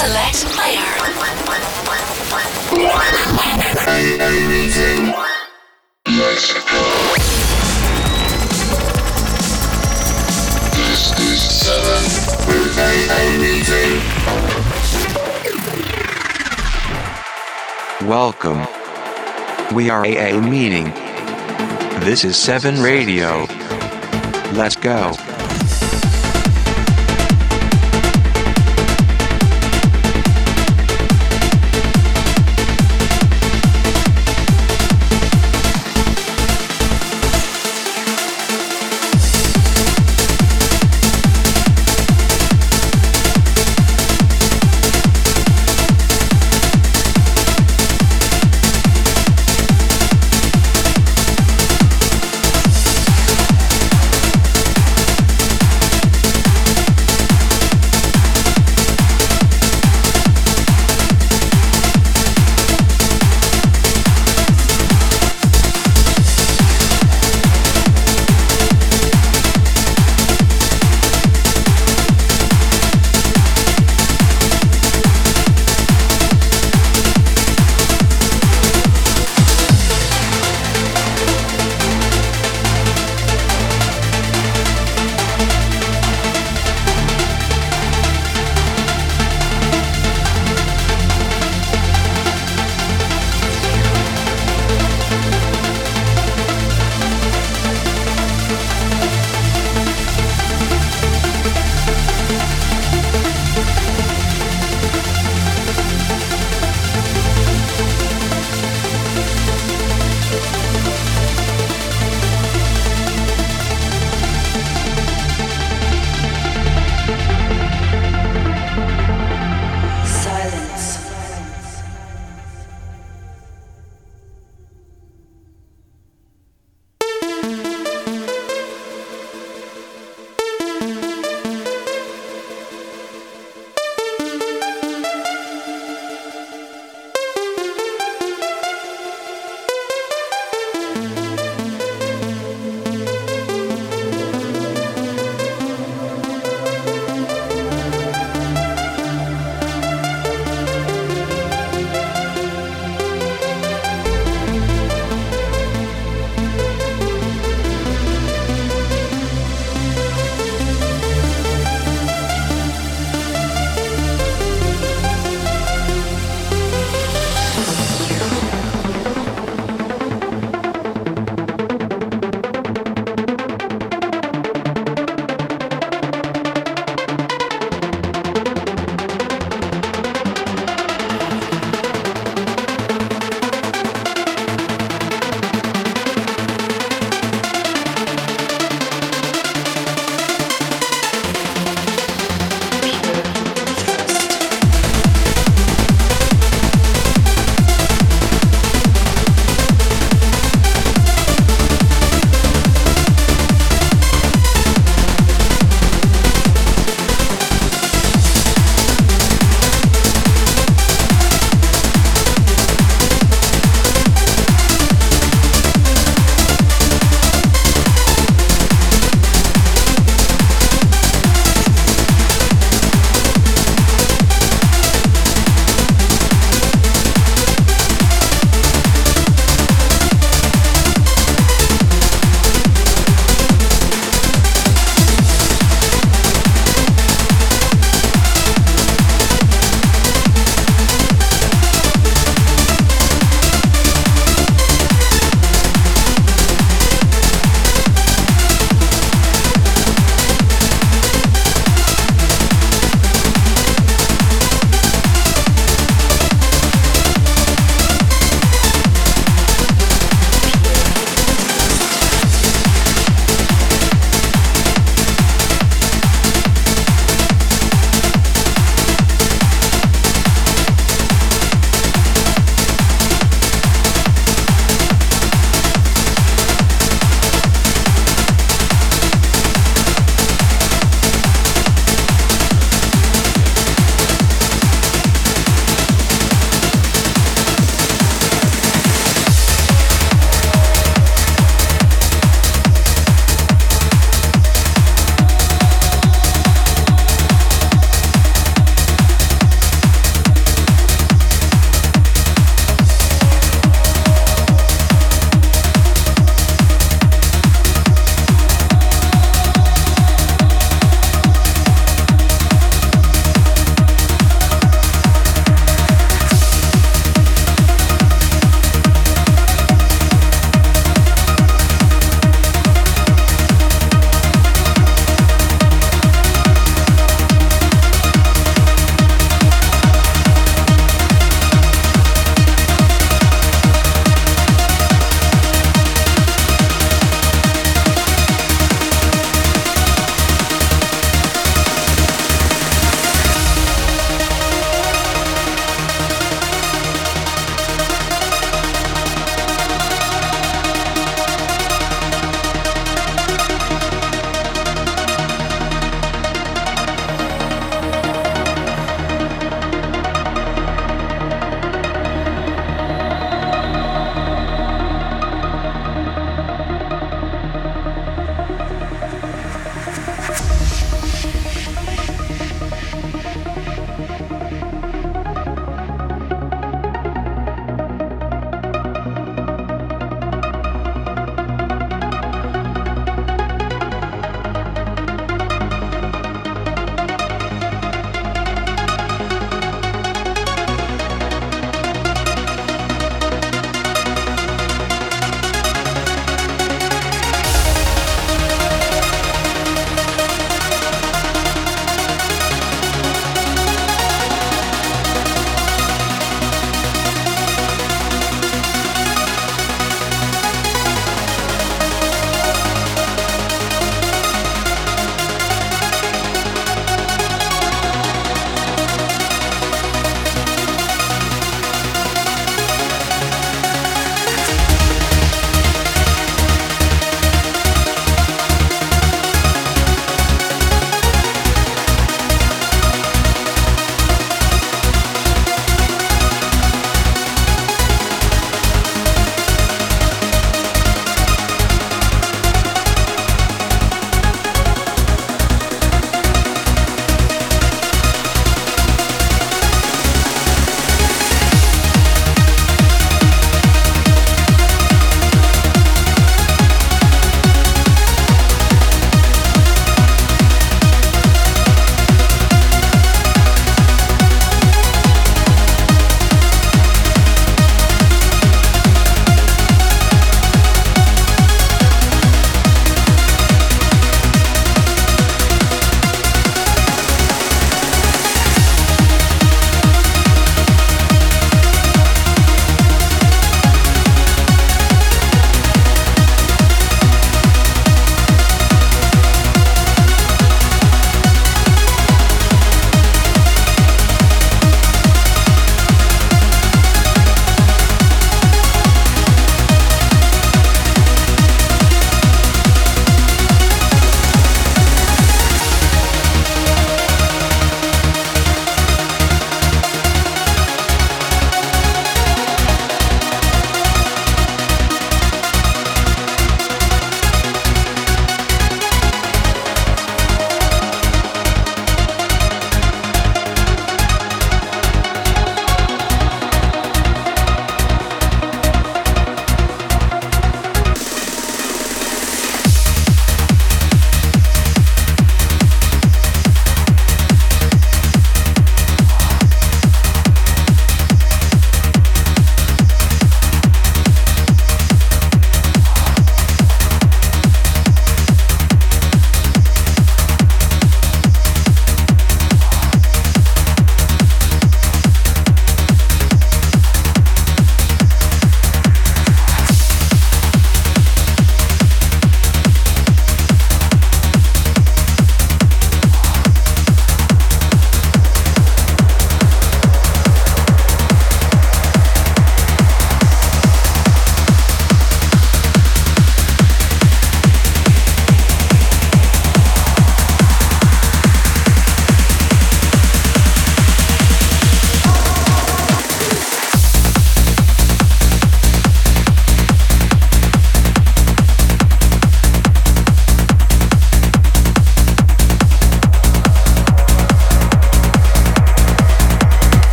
Select player. Let's go. This is seven with AA meeting. Welcome. We are AA meeting. This is 7 Radio. Let's go.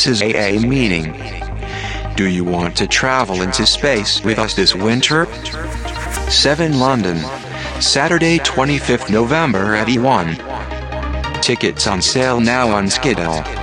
This is AA meeting. Do you want to travel into space with us this winter? 7 London, Saturday 25th November at E1. Tickets on sale now on Skiddle.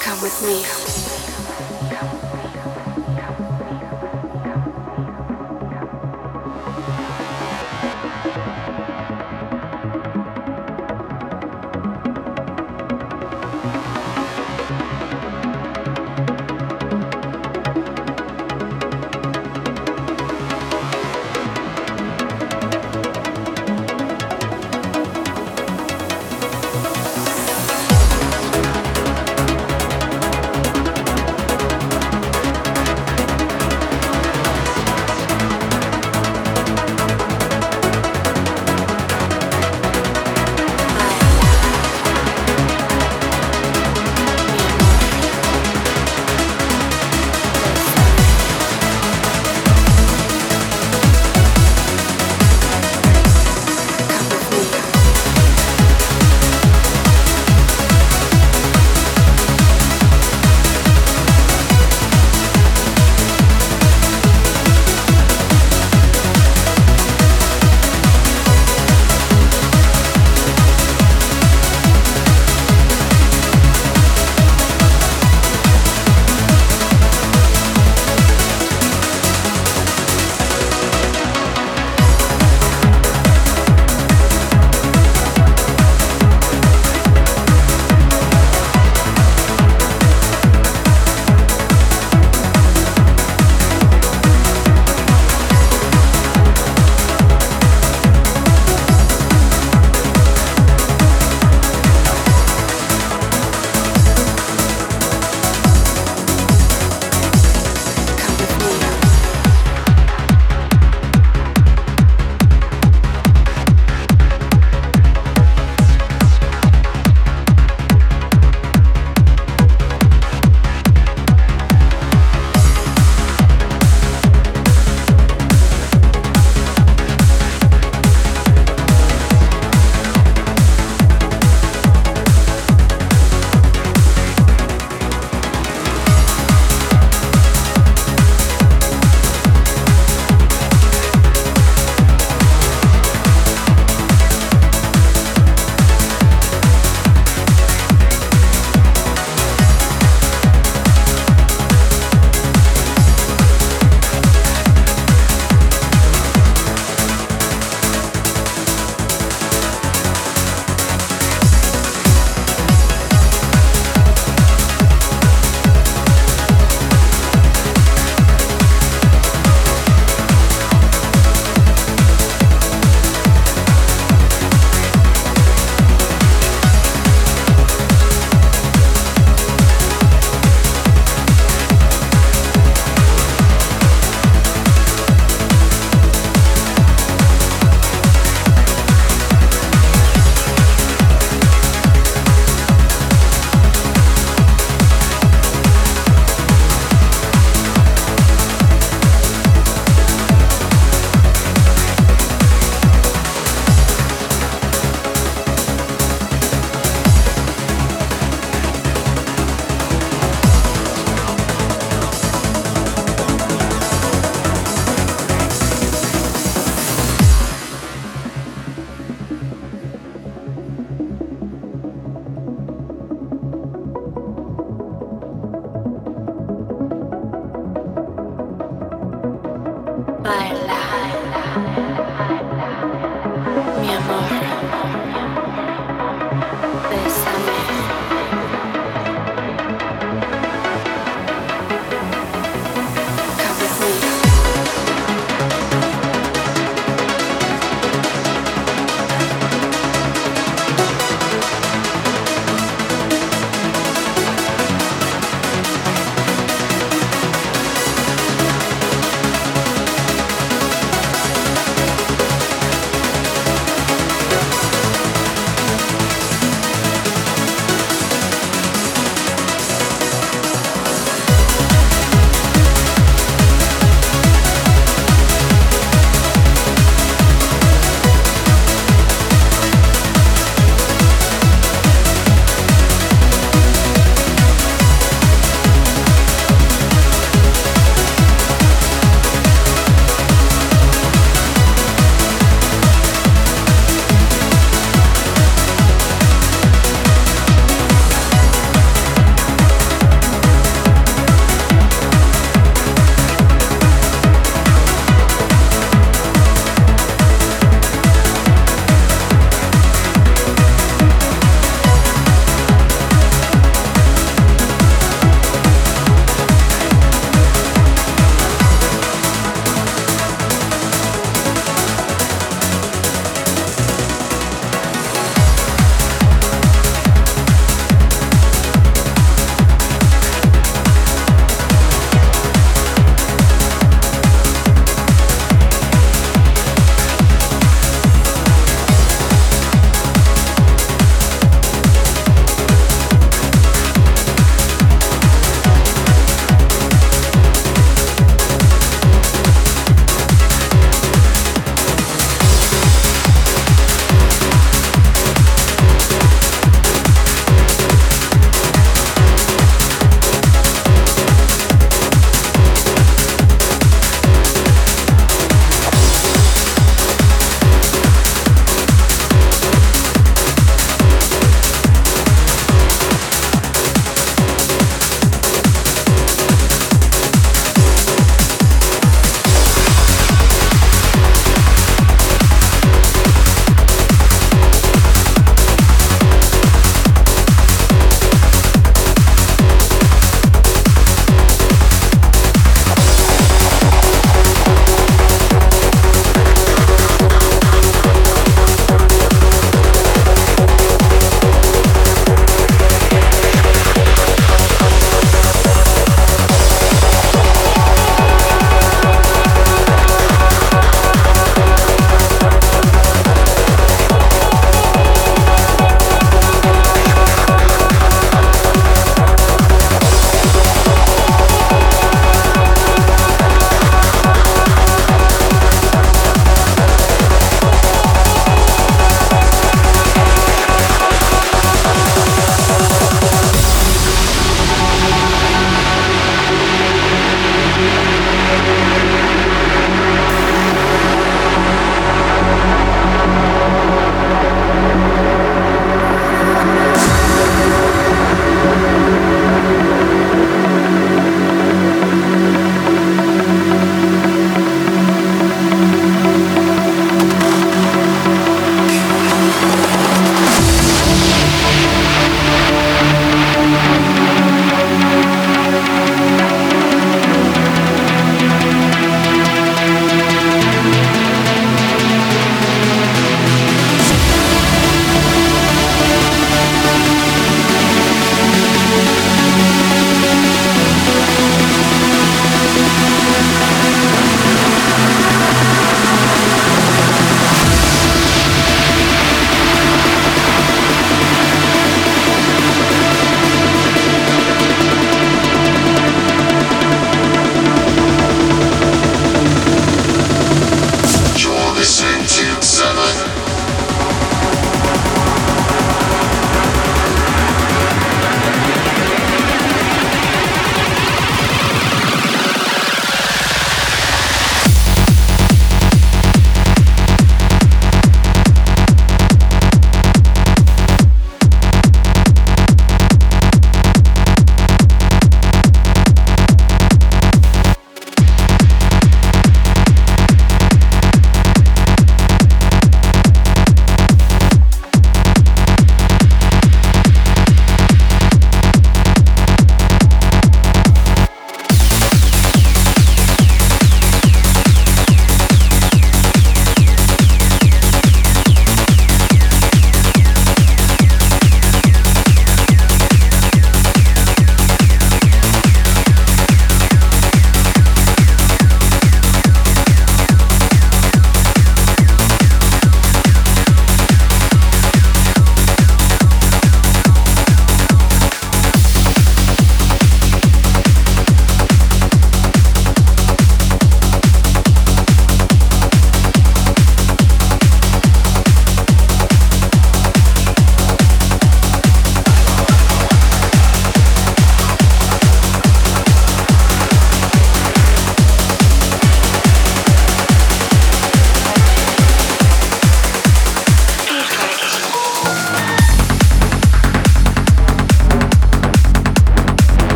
Come with me.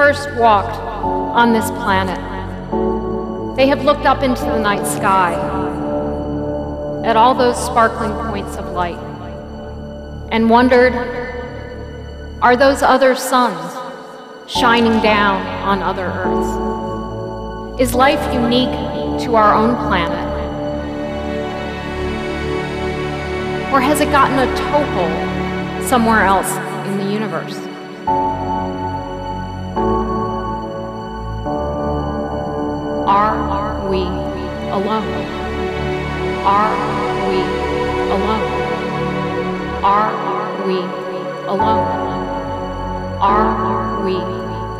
First walked on this planet, they have looked up into the night sky at all those sparkling points of light and wondered are those other suns shining down on other Earths? Is life unique to our own planet? Or has it gotten a toehold somewhere else in the universe? Alone? Are we alone? Are we alone? Are we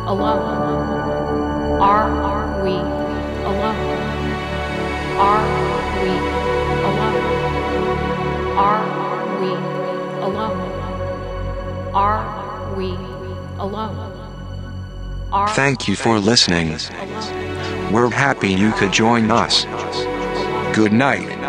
alone? Are we alone? Are we alone? Are we alone? Are we alone? Thank you for listening. We're happy you could join us. Good night.